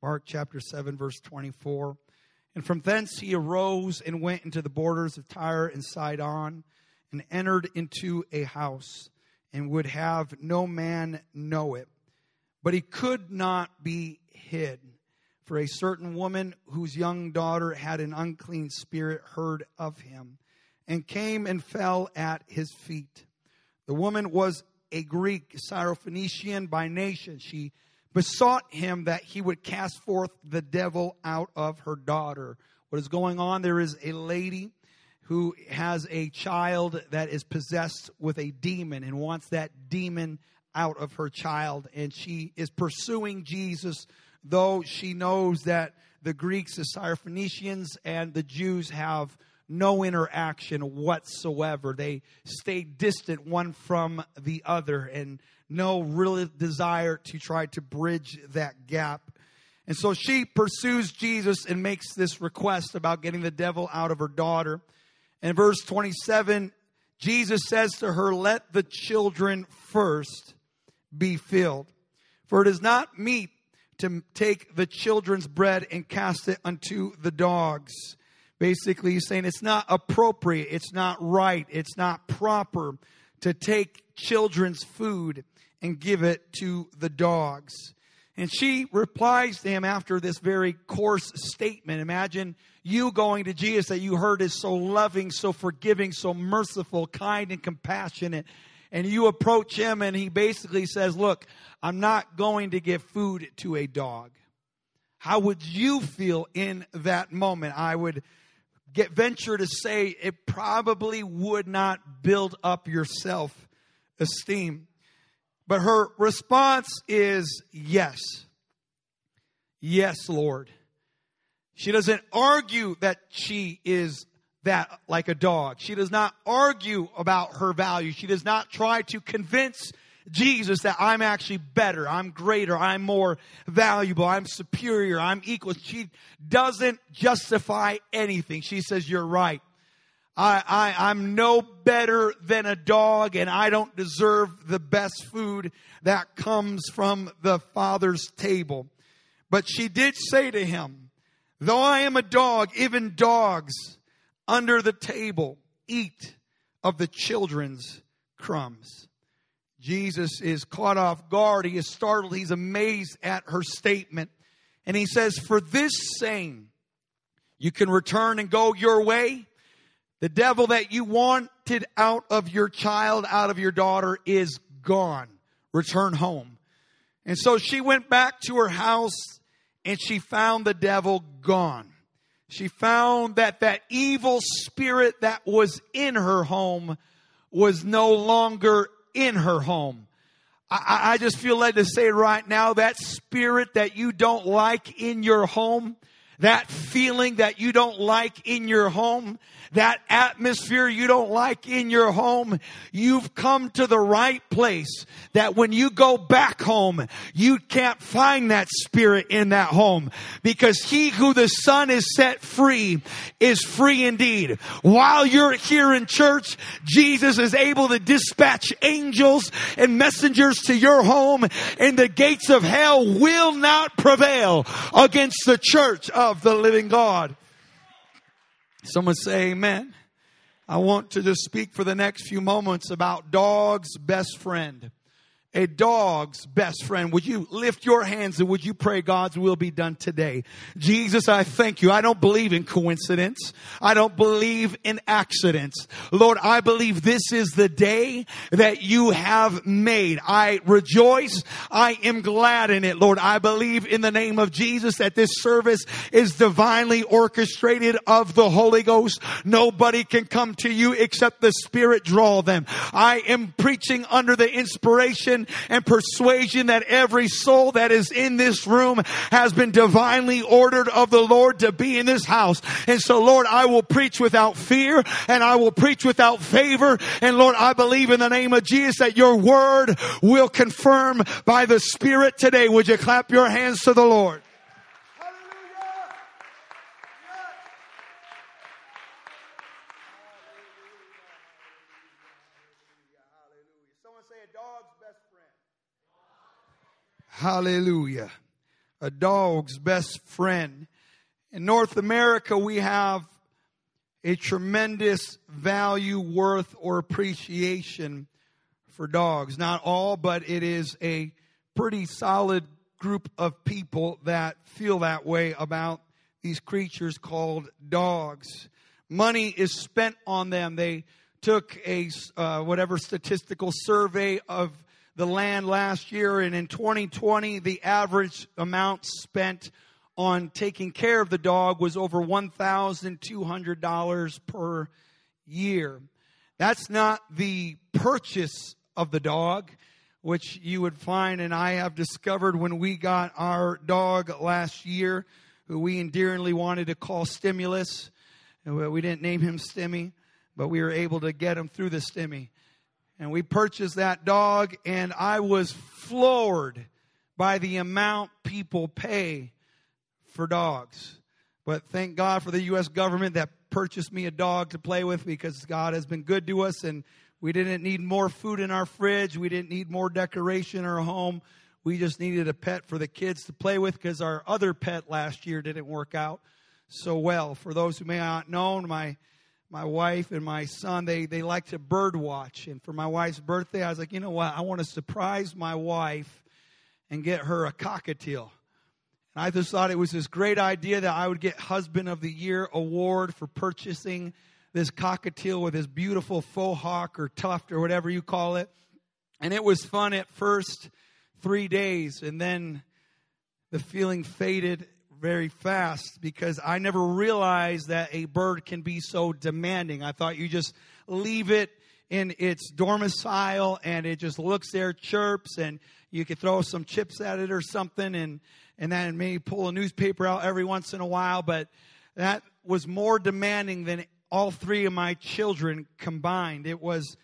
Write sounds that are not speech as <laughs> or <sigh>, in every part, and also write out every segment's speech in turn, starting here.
Mark chapter 7, verse 24. And from thence he arose and went into the borders of Tyre and Sidon and entered into a house and would have no man know it. But he could not be hid. For a certain woman whose young daughter had an unclean spirit heard of him and came and fell at his feet. The woman was a Greek, Syrophoenician by nation. She besought him that he would cast forth the devil out of her daughter. What is going on? There is a lady who has a child that is possessed with a demon and wants that demon out of her child. And she is pursuing Jesus, though she knows that the Greeks, the Syrophoenicians, and the Jews have no interaction whatsoever. They stay distant one from the other and no real desire to try to bridge that gap. And so she pursues Jesus and makes this request about getting the devil out of her daughter. In verse 27, Jesus says to her, Let the children first be filled. For it is not meet to take the children's bread and cast it unto the dogs. Basically, he's saying it's not appropriate, it's not right, it's not proper to take children's food and give it to the dogs. And she replies to him after this very coarse statement. Imagine you going to Jesus that you heard is so loving, so forgiving, so merciful, kind, and compassionate. And you approach him and he basically says, Look, I'm not going to give food to a dog. How would you feel in that moment? I would get venture to say it probably would not build up your self esteem. But her response is yes. Yes, Lord. She doesn't argue that she is that like a dog. She does not argue about her value. She does not try to convince Jesus that I'm actually better, I'm greater, I'm more valuable, I'm superior, I'm equal. She doesn't justify anything. She says, You're right. I, I, I'm no better than a dog and I don't deserve the best food that comes from the Father's table. But she did say to him, Though I am a dog, even dogs under the table eat of the children's crumbs. Jesus is caught off guard. He is startled. He's amazed at her statement. And he says, For this same, you can return and go your way. The devil that you wanted out of your child, out of your daughter, is gone. Return home. And so she went back to her house and she found the devil gone. She found that that evil spirit that was in her home was no longer in her home. I, I, just feel led to say right now that spirit that you don't like in your home, that feeling that you don't like in your home, that atmosphere you don't like in your home, you've come to the right place that when you go back home, you can't find that spirit in that home because he who the son is set free is free indeed. While you're here in church, Jesus is able to dispatch angels and messengers to your home and the gates of hell will not prevail against the church of the living God. Someone say amen. I want to just speak for the next few moments about dog's best friend a dog's best friend. Would you lift your hands and would you pray God's will be done today? Jesus, I thank you. I don't believe in coincidence. I don't believe in accidents. Lord, I believe this is the day that you have made. I rejoice. I am glad in it. Lord, I believe in the name of Jesus that this service is divinely orchestrated of the Holy Ghost. Nobody can come to you except the Spirit draw them. I am preaching under the inspiration and persuasion that every soul that is in this room has been divinely ordered of the Lord to be in this house. And so, Lord, I will preach without fear and I will preach without favor. And Lord, I believe in the name of Jesus that your word will confirm by the Spirit today. Would you clap your hands to the Lord? Hallelujah. a dog's best friend. In North America, we have a tremendous value, worth, or appreciation for dogs. Not all, but it is a pretty solid group of people that feel that way about these creatures called dogs. Money is spent on them. They took a uh, whatever statistical survey of the land last year, and in 2020, the average amount spent on taking care of the dog was over $1,200 per year. That's not the purchase of the dog, which you would find, and I have discovered when we got our dog last year, who we endearingly wanted to call Stimulus. We didn't name him Stimmy, but we were able to get him through the Stimmy. And we purchased that dog, and I was floored by the amount people pay for dogs. But thank God for the U.S. government that purchased me a dog to play with because God has been good to us and we didn't need more food in our fridge. We didn't need more decoration in our home. We just needed a pet for the kids to play with because our other pet last year didn't work out so well. For those who may not know, my my wife and my son they they like to bird watch. And for my wife's birthday, I was like, you know what? I want to surprise my wife and get her a cockatiel. And I just thought it was this great idea that I would get Husband of the Year award for purchasing this cockatiel with his beautiful faux hawk or tuft or whatever you call it. And it was fun at first three days, and then the feeling faded very fast because I never realized that a bird can be so demanding. I thought you just leave it in its domicile and it just looks there, chirps, and you could throw some chips at it or something and and then maybe pull a newspaper out every once in a while, but that was more demanding than all three of my children combined. It was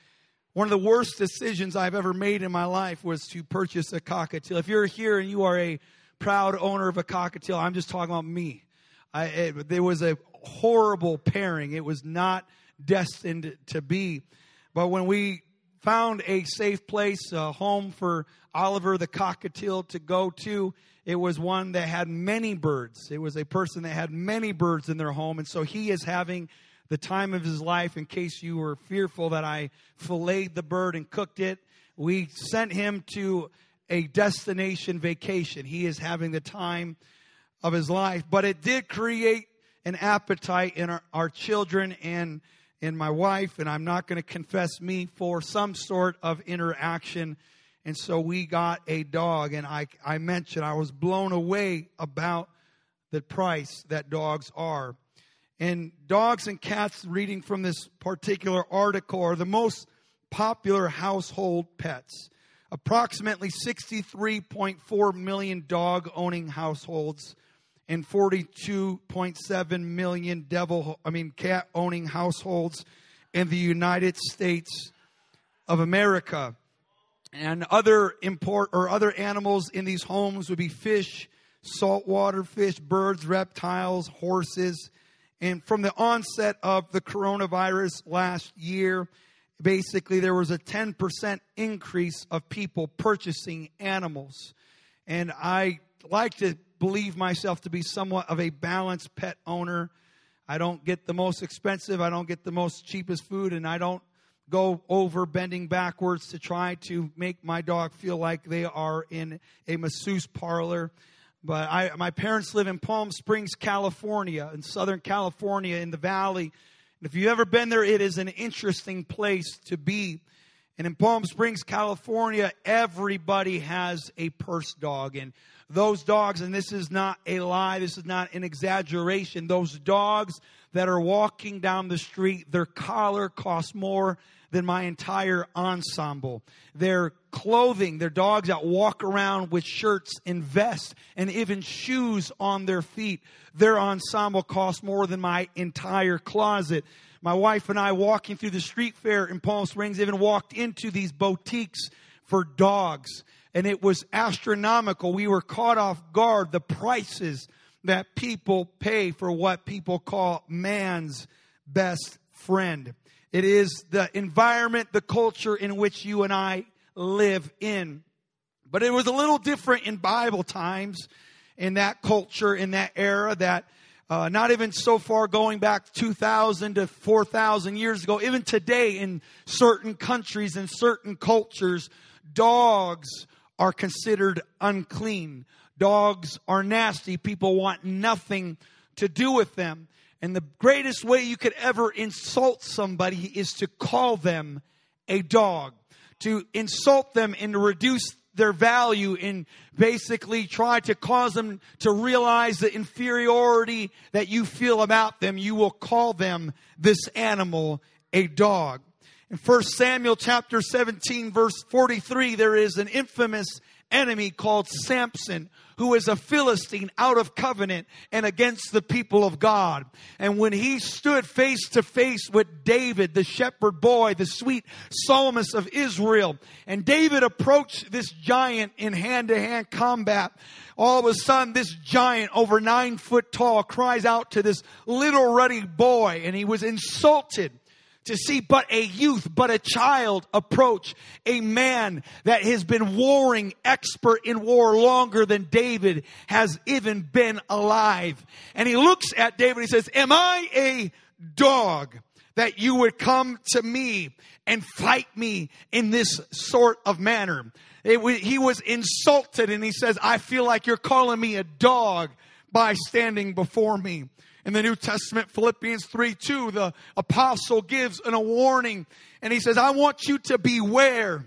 one of the worst decisions I've ever made in my life was to purchase a cockatiel. If you're here and you are a proud owner of a cockatiel, I'm just talking about me. I, it, there was a horrible pairing. It was not destined to be. But when we found a safe place, a home for Oliver the cockatiel to go to, it was one that had many birds. It was a person that had many birds in their home. And so he is having the time of his life in case you were fearful that I filleted the bird and cooked it. We sent him to a destination vacation. He is having the time of his life. But it did create an appetite in our, our children and in my wife, and I'm not going to confess me for some sort of interaction and so we got a dog, and I, I mentioned I was blown away about the price that dogs are. And dogs and cats, reading from this particular article, are the most popular household pets. Approximately 63.4 million dog owning households and 42.7 million devil, I mean, cat owning households in the United States of America and other import or other animals in these homes would be fish, saltwater fish, birds, reptiles, horses. And from the onset of the coronavirus last year, basically there was a 10% increase of people purchasing animals. And I like to believe myself to be somewhat of a balanced pet owner. I don't get the most expensive, I don't get the most cheapest food, and I don't go over bending backwards to try to make my dog feel like they are in a masseuse parlor. But I, my parents live in Palm Springs, California, in Southern California, in the valley. If you've ever been there, it is an interesting place to be. And in Palm Springs, California, everybody has a purse dog. And those dogs, and this is not a lie, this is not an exaggeration, those dogs that are walking down the street, their collar costs more than my entire ensemble. Their clothing, their dogs that walk around with shirts and vests and even shoes on their feet, their ensemble costs more than my entire closet. My wife and I walking through the street fair in Palm Springs even walked into these boutiques for dogs and it was astronomical. We were caught off guard. The prices that people pay for what people call man's best friend. It is the environment, the culture in which you and I live in. But it was a little different in Bible times. in that culture, in that era, that uh, not even so far going back 2,000 to 4,000 years ago, even today in certain countries and certain cultures, dogs are considered unclean. Dogs are nasty. People want nothing to do with them. And the greatest way you could ever insult somebody is to call them a dog, to insult them and to reduce their value and basically try to cause them to realize the inferiority that you feel about them. You will call them this animal a dog. In 1 Samuel chapter 17 verse 43, there is an infamous enemy called Samson who is a Philistine out of covenant and against the people of God. And when he stood face to face with David, the shepherd boy, the sweet psalmist of Israel, and David approached this giant in hand to hand combat, all of a sudden this giant over nine foot tall cries out to this little ruddy boy and he was insulted to see but a youth, but a child approach a man that has been warring expert in war longer than David has even been alive. And he looks at David and he says, am I a dog that you would come to me and fight me in this sort of manner? he was insulted and he says, I feel like you're calling me a dog by standing before me. In the New Testament, Philippians 3 2, the apostle gives an, a warning and he says, I want you to beware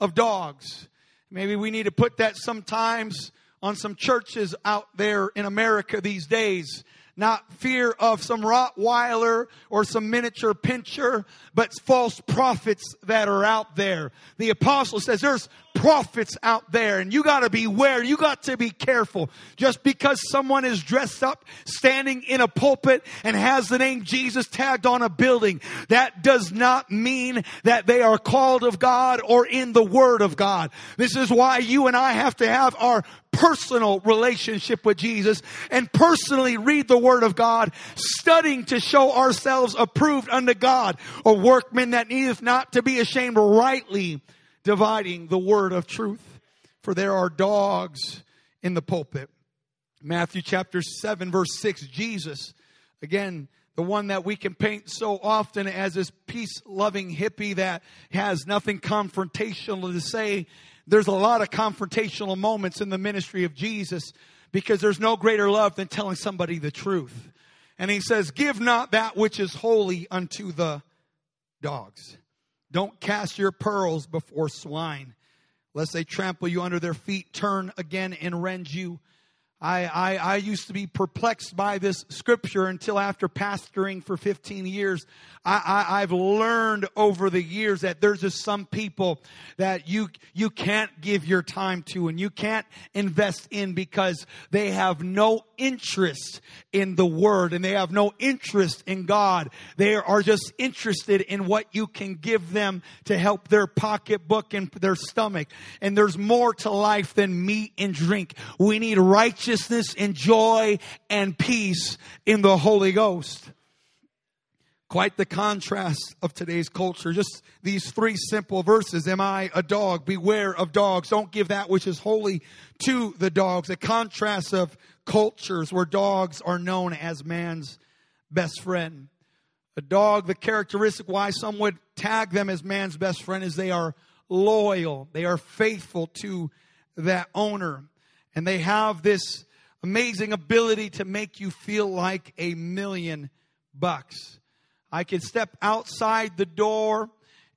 of dogs. Maybe we need to put that sometimes on some churches out there in America these days not fear of some Rottweiler or some miniature pinscher, but false prophets that are out there. The apostle says there's prophets out there and you got to beware. You got to be careful. Just because someone is dressed up, standing in a pulpit and has the name Jesus tagged on a building, that does not mean that they are called of God or in the word of God. This is why you and I have to have our personal relationship with Jesus and personally read the Word of God, studying to show ourselves approved unto God, a workman that needeth not to be ashamed, rightly dividing the Word of truth. For there are dogs in the pulpit. Matthew chapter 7, verse 6, Jesus, again, the one that we can paint so often as this peace loving hippie that has nothing confrontational to say there's a lot of confrontational moments in the ministry of Jesus because there's no greater love than telling somebody the truth. And he says, Give not that which is holy unto the dogs. Don't cast your pearls before swine, lest they trample you under their feet, turn again and rend you I, I, I, used to be perplexed by this scripture until after pastoring for 15 years. I, I, I've learned over the years that there's just some people that you, you can't give your time to and you can't invest in because they have no interest in the word and they have no interest in God. They are just interested in what you can give them to help their pocketbook and their stomach. And there's more to life than meat and drink. We need righteousness and joy and peace in the Holy Ghost. Quite the contrast of today's culture. Just these three simple verses. Am I a dog? Beware of dogs. Don't give that which is holy to the dogs. A contrast of cultures where dogs are known as man's best friend. A dog, the characteristic why some would tag them as man's best friend is they are loyal. They are faithful to that owner. And they have this amazing ability to make you feel like a million bucks. I could step outside the door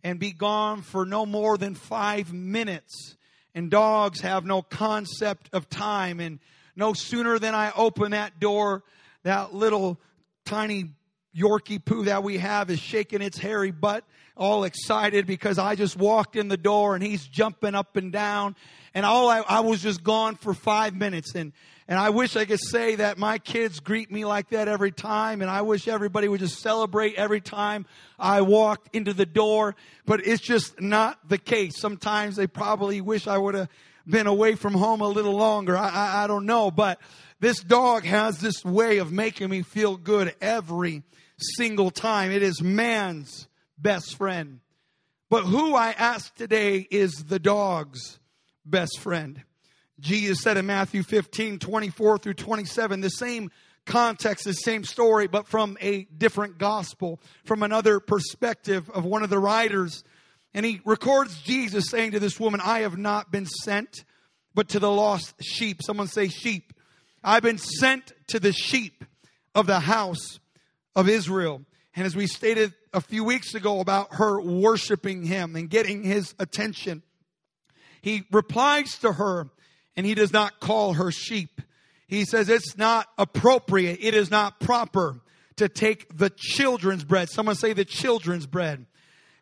and be gone for no more than five minutes. And dogs have no concept of time. And no sooner than I open that door, that little tiny Yorkie poo that we have is shaking its hairy butt, all excited because I just walked in the door and he's jumping up and down. And all I, I was just gone for five minutes. And, and I wish I could say that my kids greet me like that every time. And I wish everybody would just celebrate every time I walk into the door. But it's just not the case. Sometimes they probably wish I would have been away from home a little longer. I, I, I don't know. But this dog has this way of making me feel good every single time. It is man's best friend. But who I ask today is the dog's best friend. Jesus said in Matthew 15, 24 through 27, the same context, the same story, but from a different gospel, from another perspective of one of the writers. And he records Jesus saying to this woman, I have not been sent, but to the lost sheep. Someone say sheep. I've been sent to the sheep of the house of Israel. And as we stated a few weeks ago about her worshiping him and getting his attention, he replies to her and he does not call her sheep. He says it's not appropriate, it is not proper to take the children's bread. Someone say the children's bread.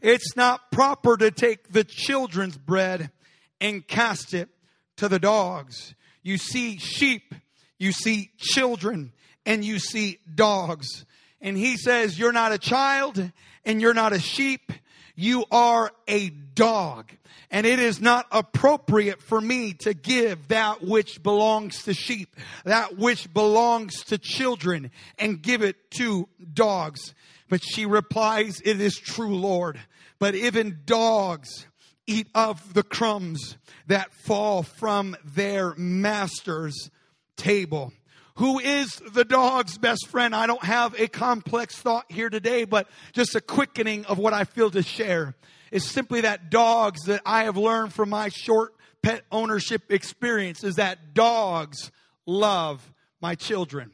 It's not proper to take the children's bread and cast it to the dogs. You see sheep, you see children, and you see dogs. And he says, You're not a child and you're not a sheep, you are a dog. And it is not appropriate for me to give that which belongs to sheep, that which belongs to children, and give it to dogs. But she replies, It is true, Lord. But even dogs eat of the crumbs that fall from their master's table. Who is the dog's best friend? I don't have a complex thought here today, but just a quickening of what I feel to share is simply that dogs that I have learned from my short pet ownership experience is that dogs love my children.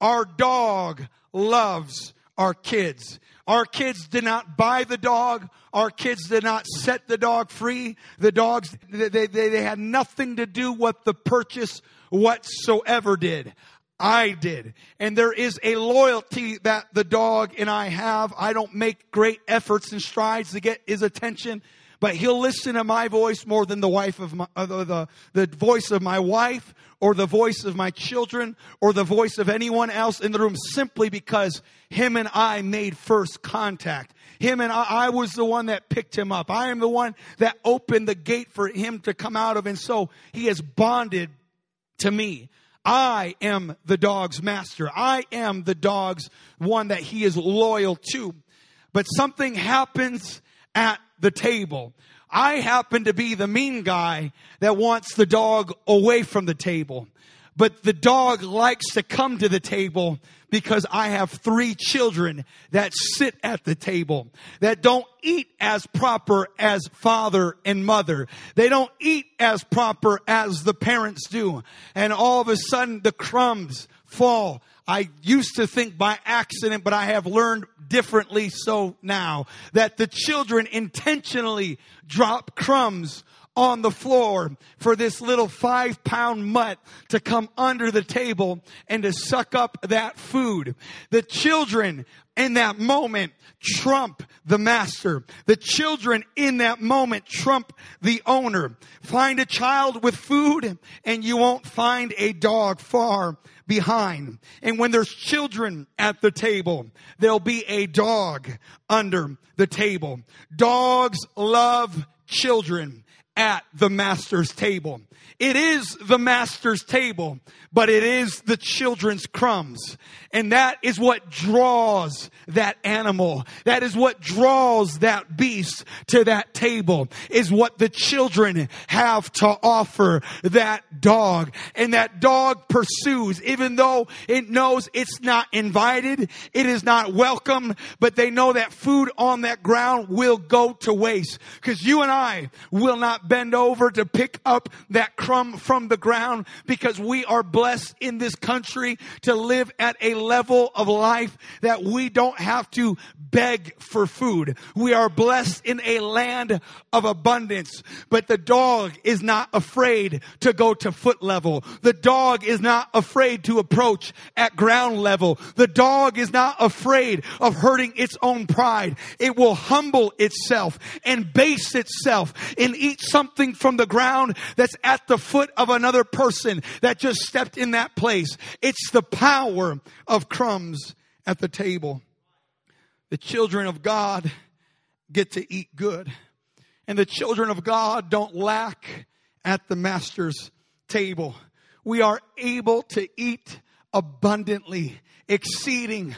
Our dog loves our kids. Our kids did not buy the dog. Our kids did not set the dog free. The dogs, they, they, they had nothing to do with the purchase whatsoever did. I did. And there is a loyalty that the dog and I have. I don't make great efforts and strides to get his attention, but he'll listen to my voice more than the wife of my, uh, the, the voice of my wife or the voice of my children or the voice of anyone else in the room simply because him and I made first contact. Him and I, I was the one that picked him up. I am the one that opened the gate for him to come out of. And so he has bonded to me. I am the dog's master. I am the dog's one that he is loyal to. But something happens at the table. I happen to be the mean guy that wants the dog away from the table. But the dog likes to come to the table because I have three children that sit at the table that don't eat as proper as father and mother. They don't eat as proper as the parents do. And all of a sudden the crumbs fall. I used to think by accident, but I have learned differently so now that the children intentionally drop crumbs on the floor for this little five pound mutt to come under the table and to suck up that food. The children in that moment trump the master. The children in that moment trump the owner. Find a child with food and you won't find a dog far behind. And when there's children at the table, there'll be a dog under the table. Dogs love children at the master's table. It is the master's table, but it is the children's crumbs. And that is what draws that animal. That is what draws that beast to that table is what the children have to offer that dog. And that dog pursues, even though it knows it's not invited, it is not welcome, but they know that food on that ground will go to waste. Cause you and I will not bend over to pick up that crumb from the ground because we are blessed in this country to live at a level of life that we don't have to beg for food. We are blessed in a land of abundance, but the dog is not afraid to go to foot level. The dog is not afraid to approach at ground level. The dog is not afraid of hurting its own pride. It will humble itself and base itself and eat something from the ground that's at the foot of another person that just stepped in that place. It's the power of crumbs at the table. The children of God get to eat good. And the children of God don't lack at the master's table. We are able to eat abundantly, exceeding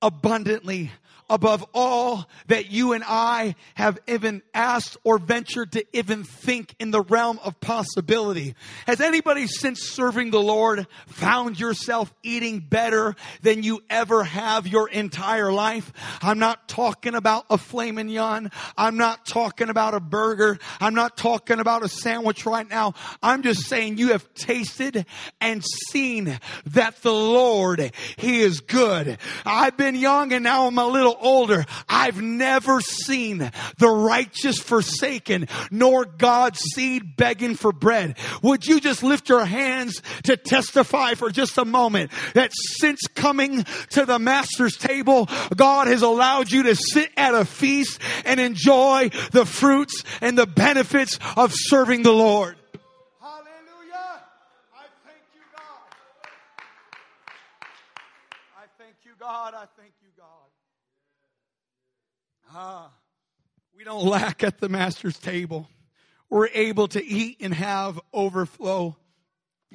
abundantly above all that you and I have even asked or ventured to even think in the realm of possibility. Has anybody since serving the Lord found yourself eating better than you ever have your entire life? I'm not talking about a filet mignon. I'm not talking about a burger. I'm not talking about a sandwich right now. I'm just saying you have tasted and seen that the Lord, He is good. I've been young and now I'm a little older. I've never seen the righteous forsaken, nor God's seed begging for bread. Would you just lift your hands to testify for just a moment that since coming to the master's table, God has allowed you to sit at a feast and enjoy the fruits and the benefits of serving the Lord. Hallelujah. I thank you, God. I thank you, God. I. Ah, we don't lack at the master's table. We're able to eat and have overflow.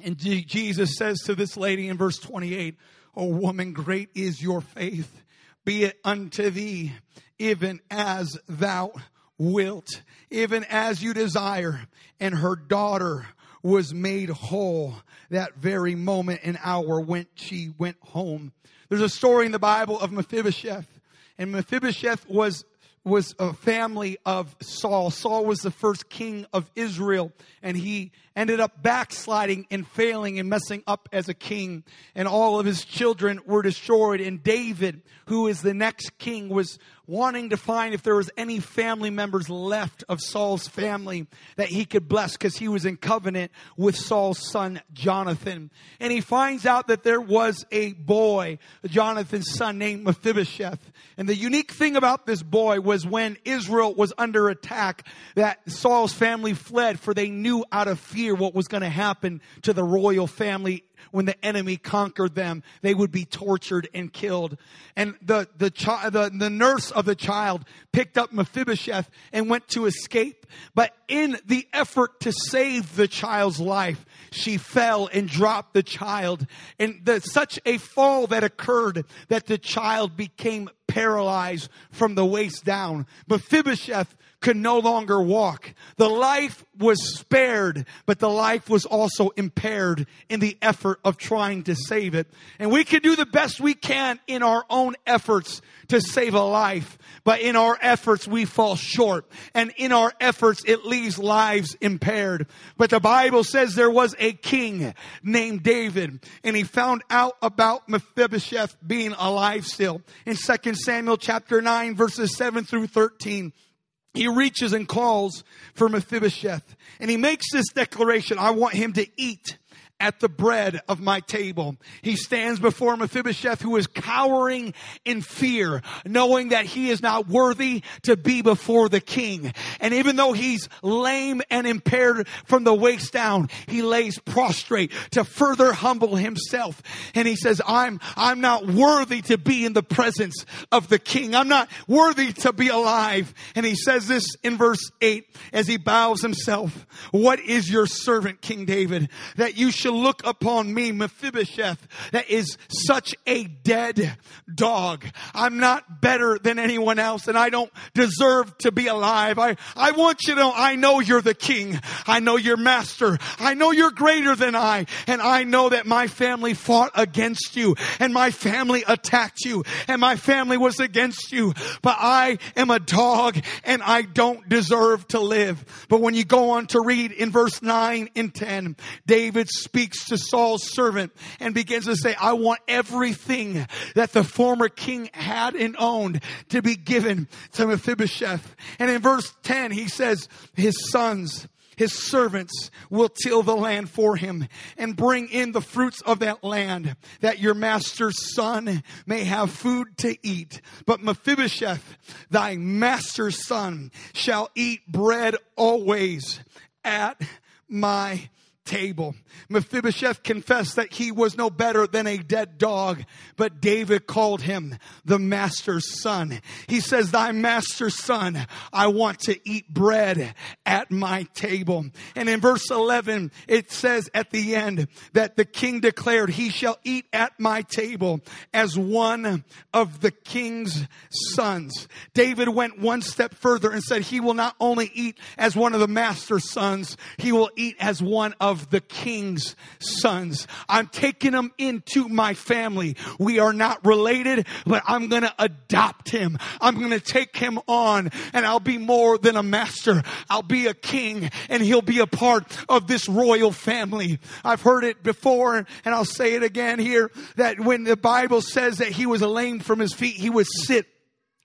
And Jesus says to this lady in verse 28, O woman, great is your faith. Be it unto thee, even as thou wilt, even as you desire. And her daughter was made whole that very moment and hour when she went home. There's a story in the Bible of Mephibosheth. And Mephibosheth was was a family of Saul. Saul was the first king of Israel, and he ended up backsliding and failing and messing up as a king. And all of his children were destroyed. And David, who is the next king, was wanting to find if there was any family members left of Saul's family that he could bless because he was in covenant with Saul's son Jonathan. And he finds out that there was a boy, Jonathan's son named Mephibosheth. And the unique thing about this boy was when Israel was under attack that Saul's family fled for they knew out of fear what was going to happen to the royal family when the enemy conquered them, they would be tortured and killed. And the, the, chi- the, the nurse of the child picked up Mephibosheth and went to escape. But in the effort to save the child's life, she fell and dropped the child. And the, such a fall that occurred that the child became paralyzed from the waist down. Mephibosheth could no longer walk. The life was spared, but the life was also impaired in the effort of trying to save it. And we can do the best we can in our own efforts to save a life, but in our efforts we fall short. And in our efforts it leaves lives impaired. But the Bible says there was a king named David, and he found out about Mephibosheth being alive still. In 2 Samuel chapter 9 verses 7 through 13, he reaches and calls for Mephibosheth and he makes this declaration. I want him to eat at the bread of my table. He stands before Mephibosheth who is cowering in fear, knowing that he is not worthy to be before the king. And even though he's lame and impaired from the waist down, he lays prostrate to further humble himself. And he says, I'm, I'm not worthy to be in the presence of the king. I'm not worthy to be alive. And he says this in verse eight as he bows himself. What is your servant, King David, that you should look upon me, Mephibosheth, that is such a dead dog. I'm not better than anyone else and I don't deserve to be alive. I, I want you to know, I know you're the king. I know you're master. I know you're greater than I. And I know that my family fought against you and my family attacked you and my family was against you. But I am a dog and I don't deserve to live. But when you go on to read in verse 9 and 10, David speaks speaks to Saul's servant and begins to say, I want everything that the former king had and owned to be given to Mephibosheth. And in verse 10, he says, his sons, his servants will till the land for him and bring in the fruits of that land that your master's son may have food to eat. But Mephibosheth, thy master's son, shall eat bread always at my table. Mephibosheth confessed that he was no better than a dead dog, but David called him the master's son. He says, thy master's son, I want to eat bread at my table. And in verse 11, it says at the end that the king declared, he shall eat at my table as one of the king's sons. David went one step further and said, he will not only eat as one of the master's sons, he will eat as one of the king's sons. I'm taking him into my family. We are not related, but I'm going to adopt him. I'm going to take him on and I'll be more than a master. I'll be a king and he'll be a part of this royal family. I've heard it before and I'll say it again here that when the Bible says that he was lame from his feet, he would sit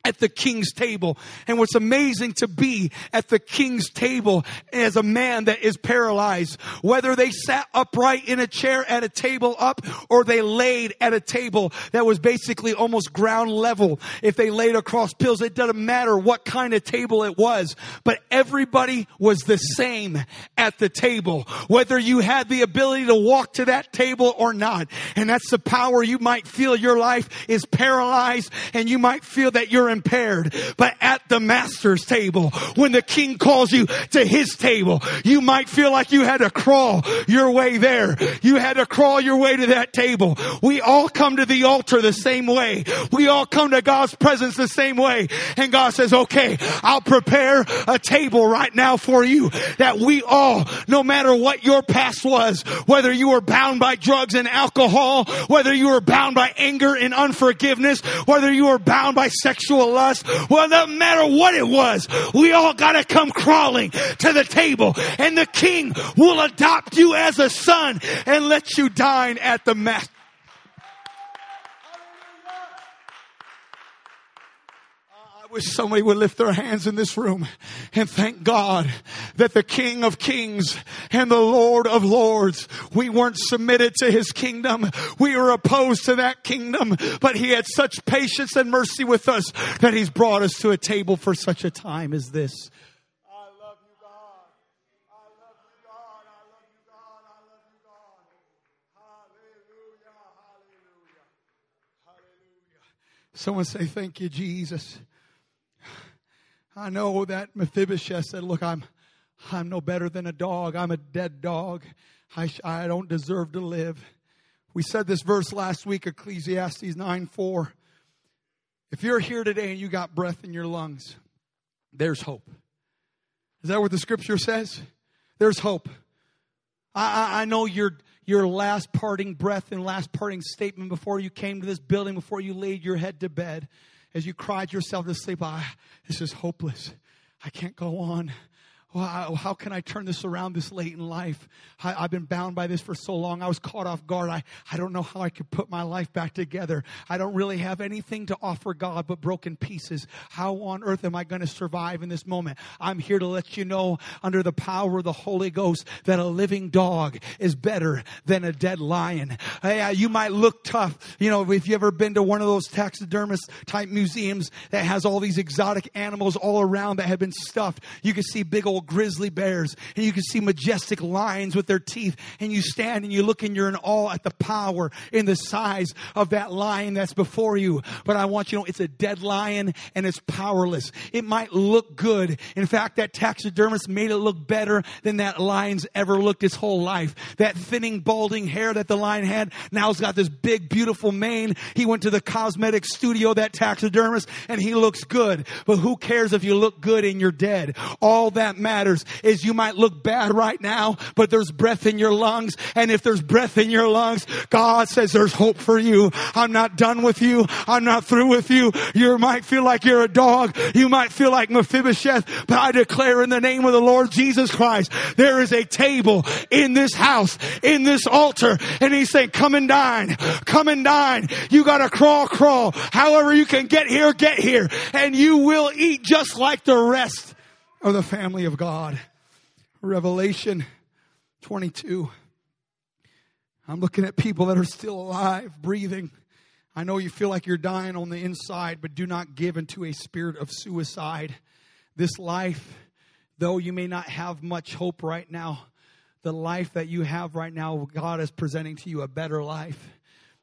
at the king's table. And what's amazing to be at the king's table as a man that is paralyzed, whether they sat upright in a chair at a table up or they laid at a table that was basically almost ground level. If they laid across pills, it doesn't matter what kind of table it was, but everybody was the same at the table, whether you had the ability to walk to that table or not. And that's the power you might feel your life is paralyzed and you might feel that you're impaired. But at the master's table, when the king calls you to his table, you might feel like you had to crawl your way there. You had to crawl your way to that table. We all come to the altar the same way. We all come to God's presence the same way. And God says, okay, I'll prepare a table right now for you that we all, no matter what your past was, whether you were bound by drugs and alcohol, whether you were bound by anger and unforgiveness, whether you were bound by sexual sexual lust. Well, no matter what it was, we all gotta come crawling to the table and the king will adopt you as a son and let you dine at the master. Wish somebody would lift their hands in this room and thank God that the King of Kings and the Lord of Lords, we weren't submitted to His kingdom. We were opposed to that kingdom, but He had such patience and mercy with us that He's brought us to a table for such a time as this. I love you, God. I love you, God. I love you, God, I love you, God. Hallelujah. Hallelujah. Someone say, Thank you, Jesus. I know that Mephibosheth said, look, I'm, I'm no better than a dog. I'm a dead dog. I, I don't deserve to live. We said this verse last week, Ecclesiastes 9 4. If you're here today and you got breath in your lungs, there's hope. Is that what the scripture says? There's hope. I, I, I know your, your last parting breath and last parting statement before you came to this building, before you laid your head to bed as you cried yourself to sleep, ah, this is hopeless. I can't go on well, how can I turn this around this late in life? I, have been bound by this for so long. I was caught off guard. I, I don't know how I could put my life back together. I don't really have anything to offer God but broken pieces. How on earth am I going to survive in this moment? I'm here to let you know under the power of the Holy Ghost that a living dog is better than a dead lion. Yeah, uh, you might look tough. You know, if you ever been to one of those taxidermist type museums that has all these exotic animals all around that have been stuffed, you can see big old grizzly bears and you can see majestic lions with their teeth and you stand and you look and you're in awe at the power in the size of that lion that's before you. But I want you to know it's a dead lion and it's powerless. It might look good. In fact, that taxidermist made it look better than that lion's ever looked his whole life. That thinning, balding hair that the lion had now it's got this big, beautiful mane. He went to the cosmetic studio, that taxidermist, and he looks good. But who cares if you look good and you're dead? All that matters matters is you might look bad right now, but there's breath in your lungs. And if there's breath in your lungs, God says there's hope for you. I'm not done with you. I'm not through with you. You might feel like you're a dog. You might feel like Mephibosheth, but I declare in the name of the Lord Jesus Christ, there is a table in this house, in this altar. And he's saying, come and dine. Come and dine. You gotta crawl, crawl. However you can get here, get here. And you will eat just like the rest of the family of God. Revelation 22. I'm looking at people that are still alive, breathing. I know you feel like you're dying on the inside, but do not give into a spirit of suicide. This life, though you may not have much hope right now, the life that you have right now, God is presenting to you a better life.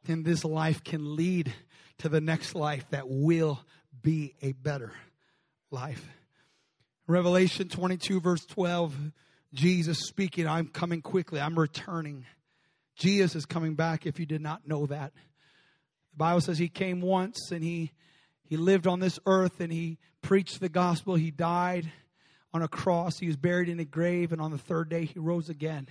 And this life can lead to the next life that will be a better life. Revelation 22, verse 12, Jesus speaking, I'm coming quickly, I'm returning. Jesus is coming back if you did not know that. The Bible says he came once and he he lived on this earth and he preached the gospel. He died on a cross. He was buried in a grave and on the third day he rose again.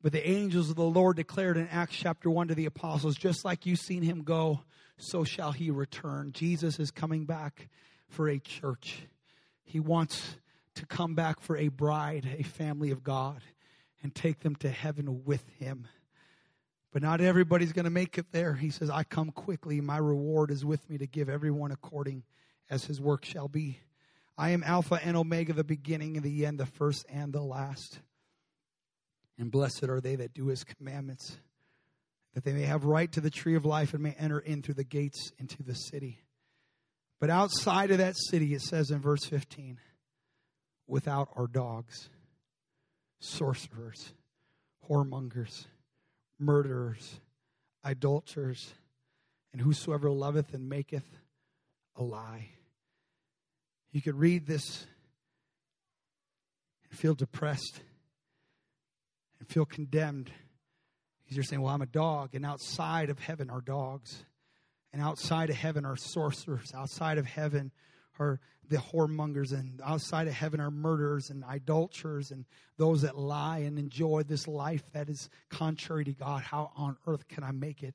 But the angels of the Lord declared in Acts chapter 1 to the apostles, just like you've seen him go, so shall he return. Jesus is coming back for a church. He wants to come back for a bride, a family of God, and take them to heaven with him. But not everybody's going to make it there. He says, I come quickly. My reward is with me to give everyone according as his work shall be. I am Alpha and Omega, the beginning and the end, the first and the last. And blessed are they that do his commandments, that they may have right to the tree of life and may enter in through the gates into the city. But outside of that city, it says in verse 15, without our dogs, sorcerers, whoremongers, murderers, adulterers, and whosoever loveth and maketh a lie. You could read this and feel depressed and feel condemned because you're saying, Well, I'm a dog, and outside of heaven are dogs, and outside of heaven are sorcerers, outside of heaven are the whoremongers, and outside of heaven are murderers and idolaters and those that lie and enjoy this life that is contrary to God. How on earth can I make it?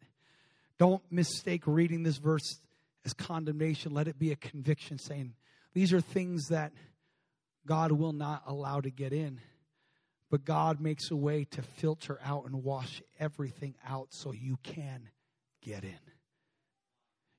Don't mistake reading this verse as condemnation. Let it be a conviction saying, These are things that God will not allow to get in. But God makes a way to filter out and wash everything out so you can get in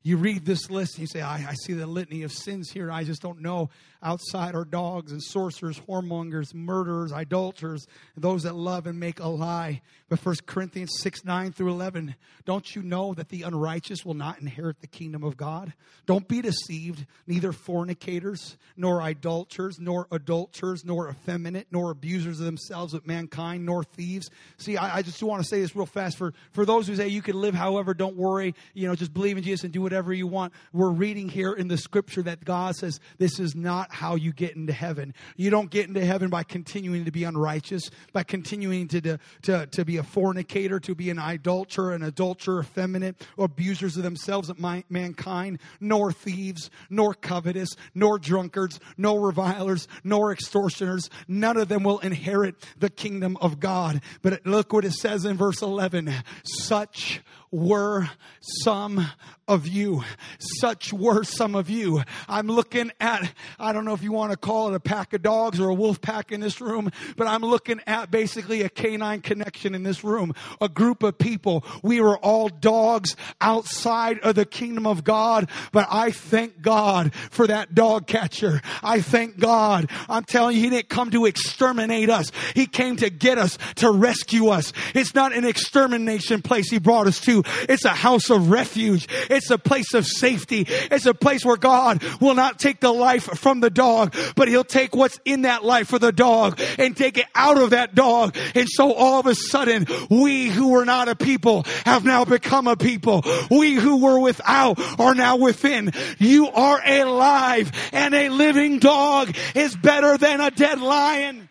you read this list and you say, I, I, see the litany of sins here. I just don't know. Outside are dogs and sorcerers, whoremongers, murderers, idolaters, those that love and make a lie. But 1 Corinthians 6 9 through 11, don't you know that the unrighteous will not inherit the kingdom of God? Don't be deceived. Neither fornicators, nor idolaters, nor adulterers, nor effeminate, nor abusers of themselves with mankind, nor thieves. See, I, I just want to say this real fast. For, for those who say you can live however, don't worry, you know, just believe in Jesus and do whatever whatever you want. We're reading here in the scripture that God says this is not how you get into heaven. You don't get into heaven by continuing to be unrighteous, by continuing to, to, to be a fornicator, to be an adulterer, an adulterer, effeminate, or abusers of themselves of my, mankind, nor thieves, nor covetous, nor drunkards, nor revilers, nor extortioners. None of them will inherit the kingdom of God. But look what it says in verse 11. Such were some of you. Such were some of you. I'm looking at, I don't know if you want to call it a pack of dogs or a wolf pack in this room, but I'm looking at basically a canine connection in this room. A group of people. We were all dogs outside of the kingdom of God, but I thank God for that dog catcher. I thank God. I'm telling you, He didn't come to exterminate us. He came to get us, to rescue us. It's not an extermination place He brought us to. It's a house of refuge. It's a place of safety. It's a place where God will not take the life from the dog, but he'll take what's in that life for the dog and take it out of that dog. And so all of a sudden, we who were not a people have now become a people. We who were without are now within. You are alive and a living dog is better than a dead lion.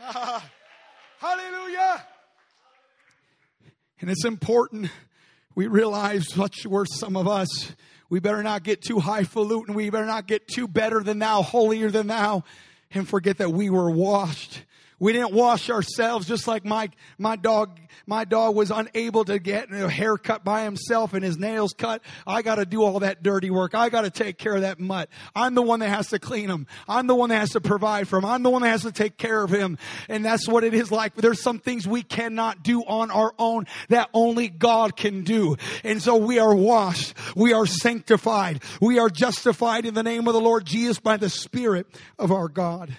<laughs> hallelujah. And it's important we realize such were some of us. We better not get too highfalutin. We better not get too better than thou, holier than thou, and forget that we were washed we didn't wash ourselves just like my, my dog, my dog was unable to get a haircut by himself and his nails cut. I gotta do all that dirty work. I gotta take care of that mutt. I'm the one that has to clean him. I'm the one that has to provide for him. I'm the one that has to take care of him. And that's what it is like. There's some things we cannot do on our own that only God can do. And so we are washed. We are sanctified. We are justified in the name of the Lord Jesus by the Spirit of our God.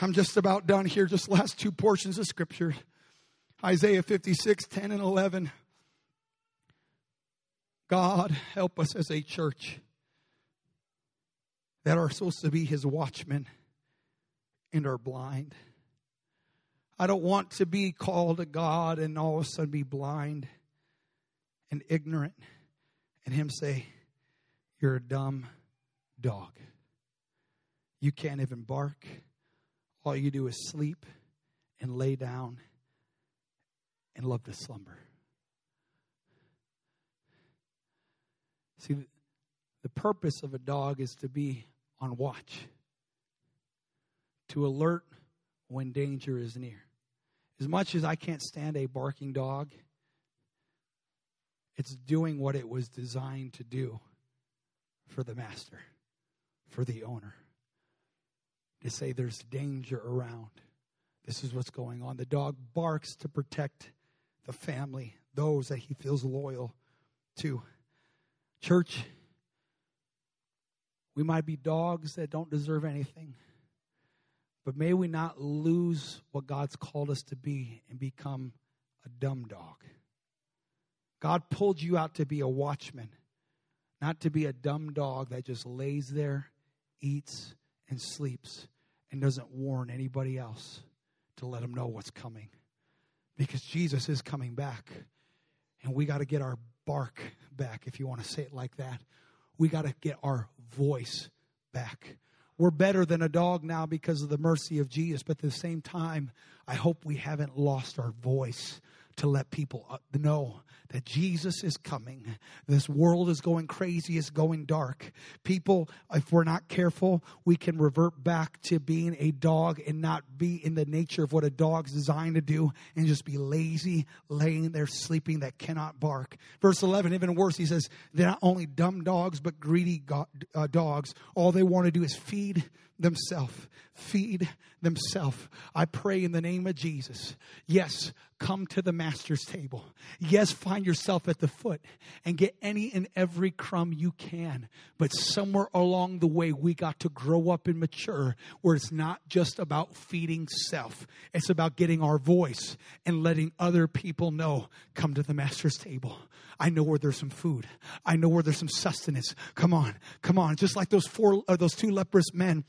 I'm just about done here. Just last two portions of scripture Isaiah 56, 10 and 11. God, help us as a church that are supposed to be his watchmen and are blind. I don't want to be called a God and all of a sudden be blind and ignorant and Him say, You're a dumb dog. You can't even bark. All you do is sleep and lay down and love to slumber. See, the purpose of a dog is to be on watch, to alert when danger is near. As much as I can't stand a barking dog, it's doing what it was designed to do for the master, for the owner. To say there's danger around. This is what's going on. The dog barks to protect the family, those that he feels loyal to. Church, we might be dogs that don't deserve anything, but may we not lose what God's called us to be and become a dumb dog. God pulled you out to be a watchman, not to be a dumb dog that just lays there, eats, and sleeps and doesn't warn anybody else to let them know what's coming. Because Jesus is coming back. And we got to get our bark back, if you want to say it like that. We got to get our voice back. We're better than a dog now because of the mercy of Jesus, but at the same time, I hope we haven't lost our voice to let people uh, know that Jesus is coming. This world is going crazy, it's going dark. People, if we're not careful, we can revert back to being a dog and not be in the nature of what a dog's designed to do and just be lazy, laying there sleeping that cannot bark. Verse 11, even worse, he says, they're not only dumb dogs, but greedy go- uh, dogs. All they want to do is feed themselves. Feed themselves. I pray in the name of Jesus. Yes, come to the master's table. Yes, find yourself at the foot and get any and every crumb you can. But somewhere along the way, we got to grow up and mature where it's not just about feeding self, it's about getting our voice and letting other people know come to the master's table. I know where there's some food. I know where there's some sustenance. Come on, come on. Just like those four, uh, those two leprous men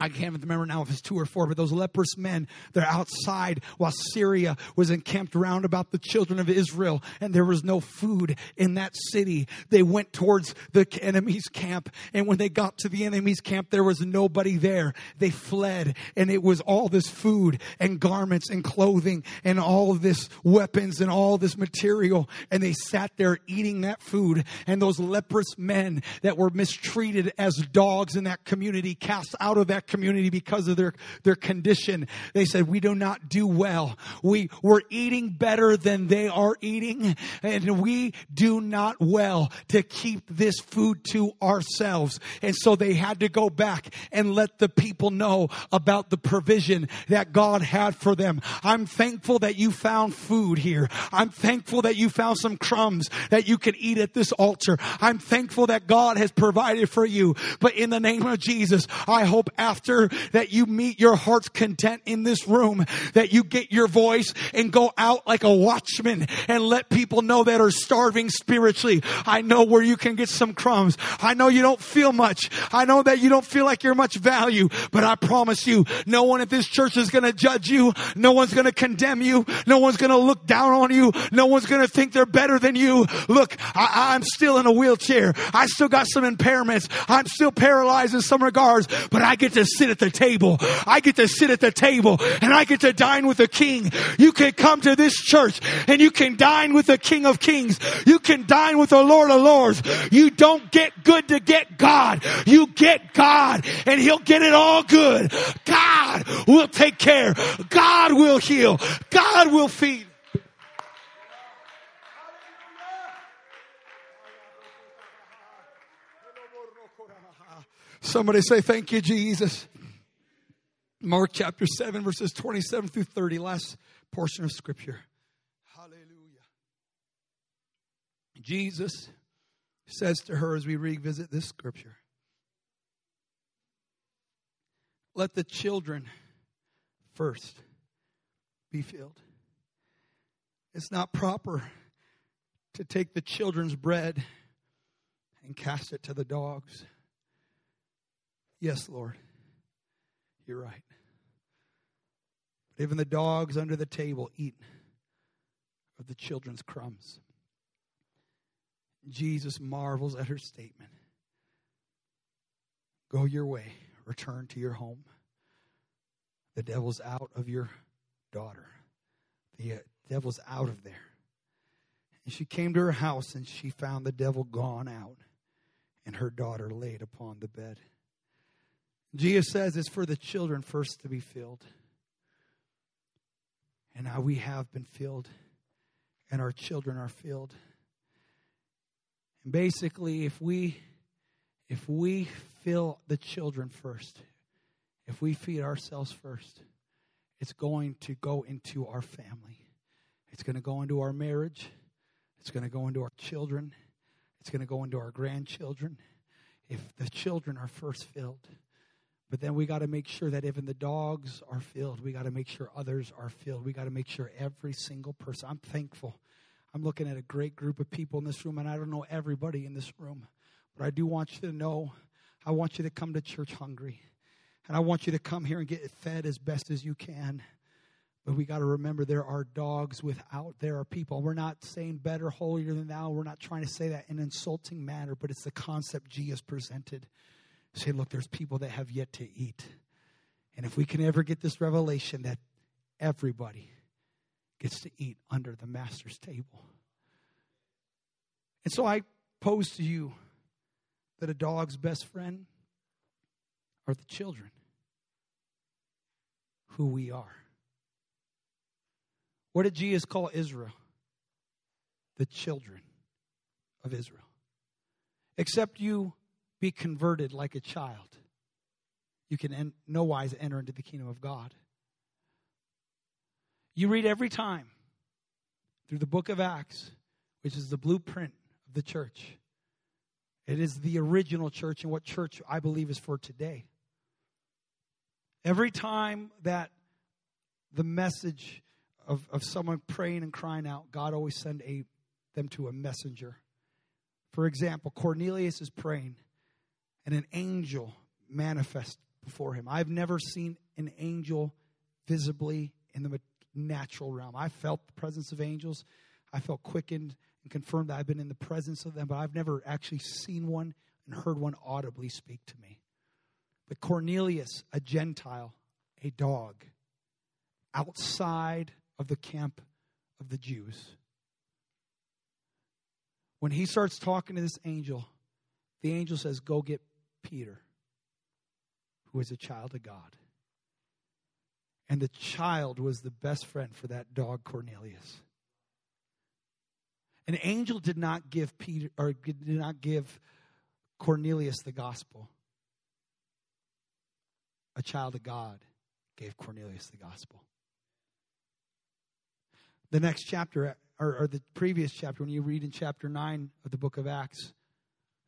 I can't remember now if it's two or four, but those leprous men, they're outside while Syria was encamped round about the children of Israel and there was no food in that city. They went towards the enemy's camp and when they got to the enemy's camp, there was nobody there. They fled and it was all this food and garments and clothing and all this weapons and all this material and they sat there eating that food and those leprous men that were mistreated as dogs in that community cast out of that community because of their, their condition. They said, we do not do well. We, we're eating better than they are eating and we do not well to keep this food to ourselves. And so they had to go back and let the people know about the provision that God had for them. I'm thankful that you found food here. I'm thankful that you found some crumbs that you can eat at this altar. I'm thankful that God has provided for you. But in the name of Jesus, I hope after after that you meet your heart's content in this room, that you get your voice and go out like a watchman and let people know that are starving spiritually. I know where you can get some crumbs. I know you don't feel much. I know that you don't feel like you're much value, but I promise you, no one at this church is going to judge you. No one's going to condemn you. No one's going to look down on you. No one's going to think they're better than you. Look, I, I'm still in a wheelchair. I still got some impairments. I'm still paralyzed in some regards, but I get to sit at the table. I get to sit at the table and I get to dine with the king. You can come to this church and you can dine with the king of kings. You can dine with the lord of lords. You don't get good to get God. You get God and he'll get it all good. God will take care. God will heal. God will feed. Somebody say, Thank you, Jesus. Mark chapter 7, verses 27 through 30, last portion of scripture. Hallelujah. Jesus says to her as we revisit this scripture Let the children first be filled. It's not proper to take the children's bread and cast it to the dogs. Yes, Lord, you're right. But even the dogs under the table eat of the children's crumbs. Jesus marvels at her statement Go your way, return to your home. The devil's out of your daughter, the uh, devil's out of there. And she came to her house and she found the devil gone out and her daughter laid upon the bed. Jesus says it's for the children first to be filled. And now we have been filled, and our children are filled. And basically, if we if we fill the children first, if we feed ourselves first, it's going to go into our family. It's going to go into our marriage. It's going to go into our children. It's going to go into our grandchildren. If the children are first filled, but then we got to make sure that even the dogs are filled. We got to make sure others are filled. We got to make sure every single person. I'm thankful. I'm looking at a great group of people in this room, and I don't know everybody in this room, but I do want you to know I want you to come to church hungry. And I want you to come here and get fed as best as you can. But we got to remember there are dogs without, there are people. We're not saying better, holier than thou. We're not trying to say that in an insulting manner, but it's the concept Jesus presented. Say, look, there's people that have yet to eat. And if we can ever get this revelation that everybody gets to eat under the master's table. And so I pose to you that a dog's best friend are the children, who we are. What did Jesus call Israel? The children of Israel. Except you be converted like a child, you can in no wise enter into the kingdom of God. You read every time through the book of Acts, which is the blueprint of the church. It is the original church and what church I believe is for today. Every time that the message of, of someone praying and crying out, God always send a, them to a messenger. For example, Cornelius is praying, and an angel manifest before him. I've never seen an angel visibly in the natural realm. I felt the presence of angels. I felt quickened and confirmed that I've been in the presence of them, but I've never actually seen one and heard one audibly speak to me. But Cornelius, a Gentile, a dog, outside of the camp of the Jews. When he starts talking to this angel, the angel says, Go get Peter, who was a child of God. And the child was the best friend for that dog, Cornelius. An angel did not give Peter or did not give Cornelius the gospel a child of God gave Cornelius the gospel. The next chapter, or, or, the previous chapter, when you read in chapter 9 of the book of Acts,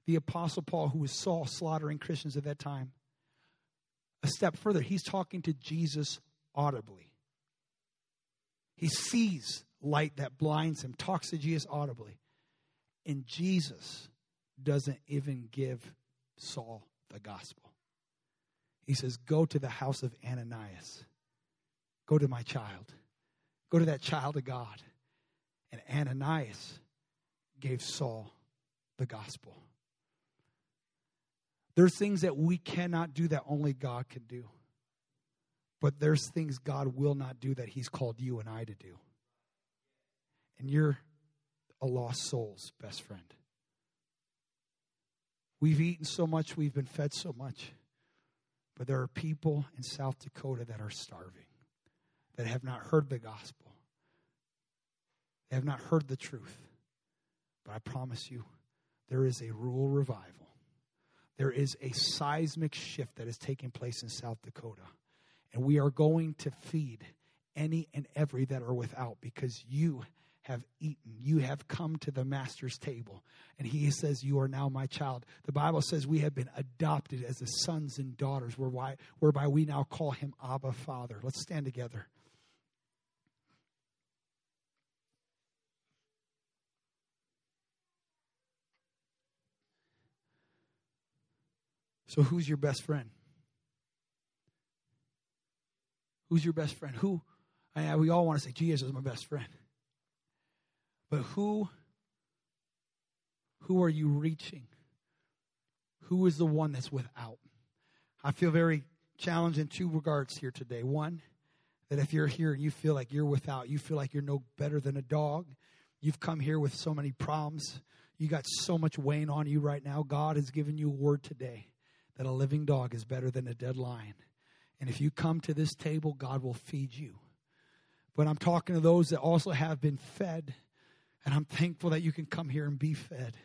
the Apostle Paul, who was Saul slaughtering Christians at that time, a step further, he's talking to Jesus audibly. He sees light that blinds him, talks to Jesus audibly. And Jesus doesn't even give Saul the gospel. He says, Go to the house of Ananias. Go to my child. Go to that child of God. And Ananias gave Saul the gospel. There's things that we cannot do that only God can do. But there's things God will not do that He's called you and I to do. And you're a lost soul's best friend. We've eaten so much, we've been fed so much. But there are people in South Dakota that are starving, that have not heard the gospel, they have not heard the truth. But I promise you, there is a rural revival. There is a seismic shift that is taking place in South Dakota. And we are going to feed any and every that are without because you have eaten. You have come to the master's table. And he says, You are now my child. The Bible says we have been adopted as the sons and daughters, whereby, whereby we now call him Abba Father. Let's stand together. So, who's your best friend? Who's your best friend? Who, I, we all want to say, Jesus is my best friend. But who, who are you reaching? Who is the one that's without? I feel very challenged in two regards here today. One, that if you're here and you feel like you're without, you feel like you're no better than a dog, you've come here with so many problems, you got so much weighing on you right now. God has given you a word today that a living dog is better than a dead lion. And if you come to this table, God will feed you. But I'm talking to those that also have been fed, and I'm thankful that you can come here and be fed.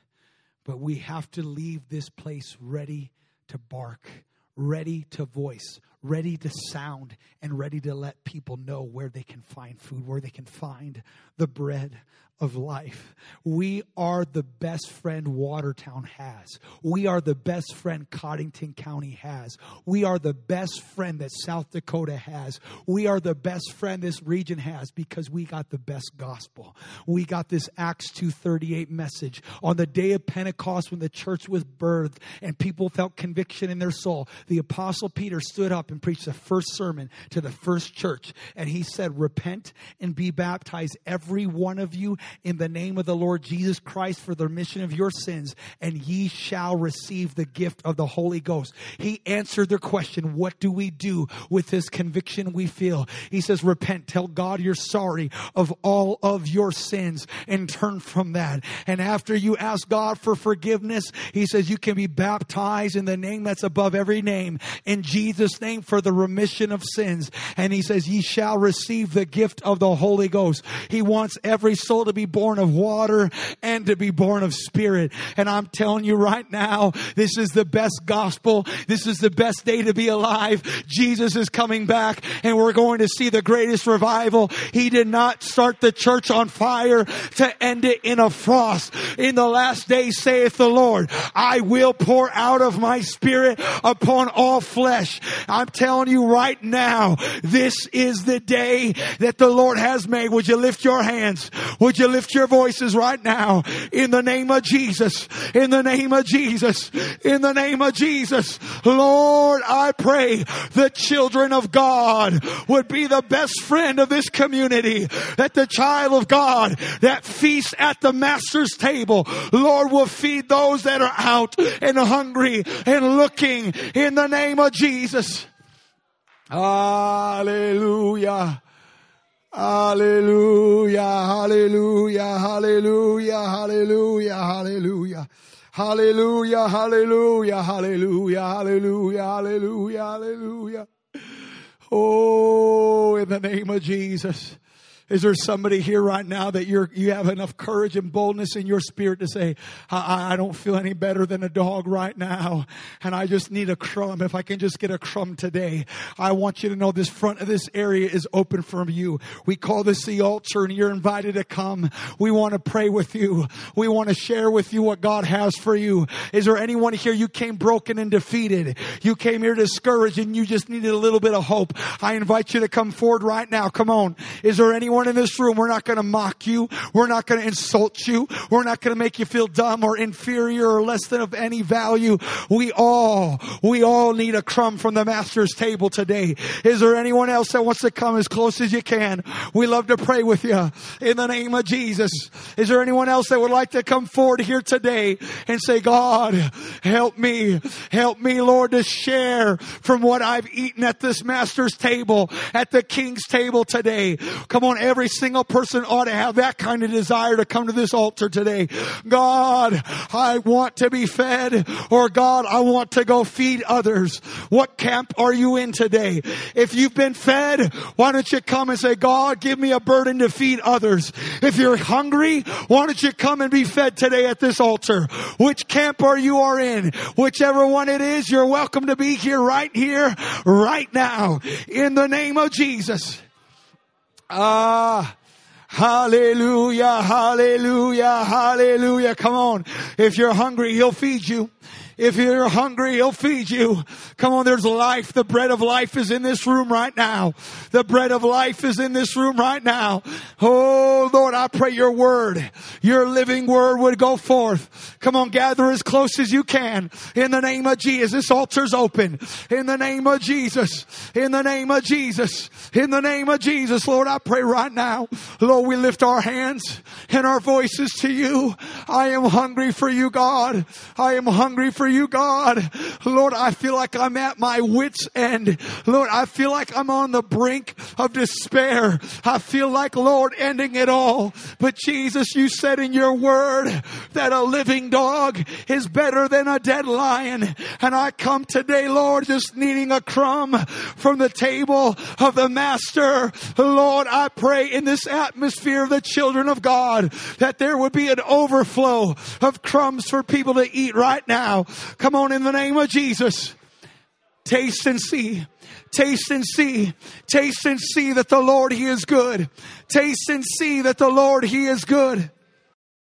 But we have to leave this place ready to bark, ready to voice, ready to sound, and ready to let people know where they can find food, where they can find the bread of life. We are the best friend Watertown has. We are the best friend Codington County has. We are the best friend that South Dakota has. We are the best friend this region has because we got the best gospel. We got this Acts 2:38 message on the day of Pentecost when the church was birthed and people felt conviction in their soul. The apostle Peter stood up and preached the first sermon to the first church and he said, "Repent and be baptized every one of you in the name of the Lord Jesus Christ for the remission of your sins, and ye shall receive the gift of the Holy Ghost. He answered their question, What do we do with this conviction we feel? He says, Repent, tell God you're sorry of all of your sins, and turn from that. And after you ask God for forgiveness, He says, You can be baptized in the name that's above every name, in Jesus' name for the remission of sins. And He says, Ye shall receive the gift of the Holy Ghost. He wants every soul to be be born of water and to be born of spirit. And I'm telling you right now, this is the best gospel. This is the best day to be alive. Jesus is coming back and we're going to see the greatest revival. He did not start the church on fire to end it in a frost. In the last days, saith the Lord, I will pour out of my spirit upon all flesh. I'm telling you right now, this is the day that the Lord has made. Would you lift your hands? Would you lift your voices right now in the name of Jesus. In the name of Jesus. In the name of Jesus. Lord, I pray the children of God would be the best friend of this community. That the child of God that feasts at the master's table, Lord, will feed those that are out and hungry and looking in the name of Jesus. Hallelujah. Hallelujah, hallelujah, hallelujah, hallelujah, hallelujah. Hallelujah, hallelujah, hallelujah, hallelujah, hallelujah, hallelujah. Oh, in the name of Jesus. Is there somebody here right now that you're, you have enough courage and boldness in your spirit to say, I, I don't feel any better than a dog right now. And I just need a crumb. If I can just get a crumb today, I want you to know this front of this area is open for you. We call this the altar and you're invited to come. We want to pray with you. We want to share with you what God has for you. Is there anyone here you came broken and defeated? You came here discouraged and you just needed a little bit of hope. I invite you to come forward right now. Come on. Is there anyone in this room, we're not going to mock you. We're not going to insult you. We're not going to make you feel dumb or inferior or less than of any value. We all, we all need a crumb from the master's table today. Is there anyone else that wants to come as close as you can? We love to pray with you in the name of Jesus. Is there anyone else that would like to come forward here today and say, God, help me, help me, Lord, to share from what I've eaten at this master's table, at the king's table today. Come on, every single person ought to have that kind of desire to come to this altar today. God, I want to be fed or God, I want to go feed others. What camp are you in today? If you've been fed, why don't you come and say, God, give me a burden to feed others. If you're hungry, why don't you come and be fed today at this altar? Which camp are you are in? Whichever one it is, you're welcome to be here right here, right now, in the name of Jesus. Ah. Hallelujah, hallelujah, hallelujah. Come on. If you're hungry, he'll feed you. If you're hungry, He'll feed you. Come on, there's life. The bread of life is in this room right now. The bread of life is in this room right now. Oh Lord, I pray your word, your living word would go forth. Come on, gather as close as you can. In the name of Jesus, this altar's open. In the name of Jesus. In the name of Jesus. In the name of Jesus, Lord, I pray right now. Lord, we lift our hands and our voices to you. I am hungry for you, God. I am hungry for you, God. Lord, I feel like I'm at my wit's end. Lord, I feel like I'm on the brink of despair. I feel like, Lord, ending it all. But Jesus, you said in your word that a living dog is better than a dead lion. And I come today, Lord, just needing a crumb from the table of the master. Lord, I pray in this atmosphere of the children of God that there would be an overflow of crumbs for people to eat right now. Come on in the name of Jesus. Taste and see. Taste and see. Taste and see that the Lord, He is good. Taste and see that the Lord, He is good.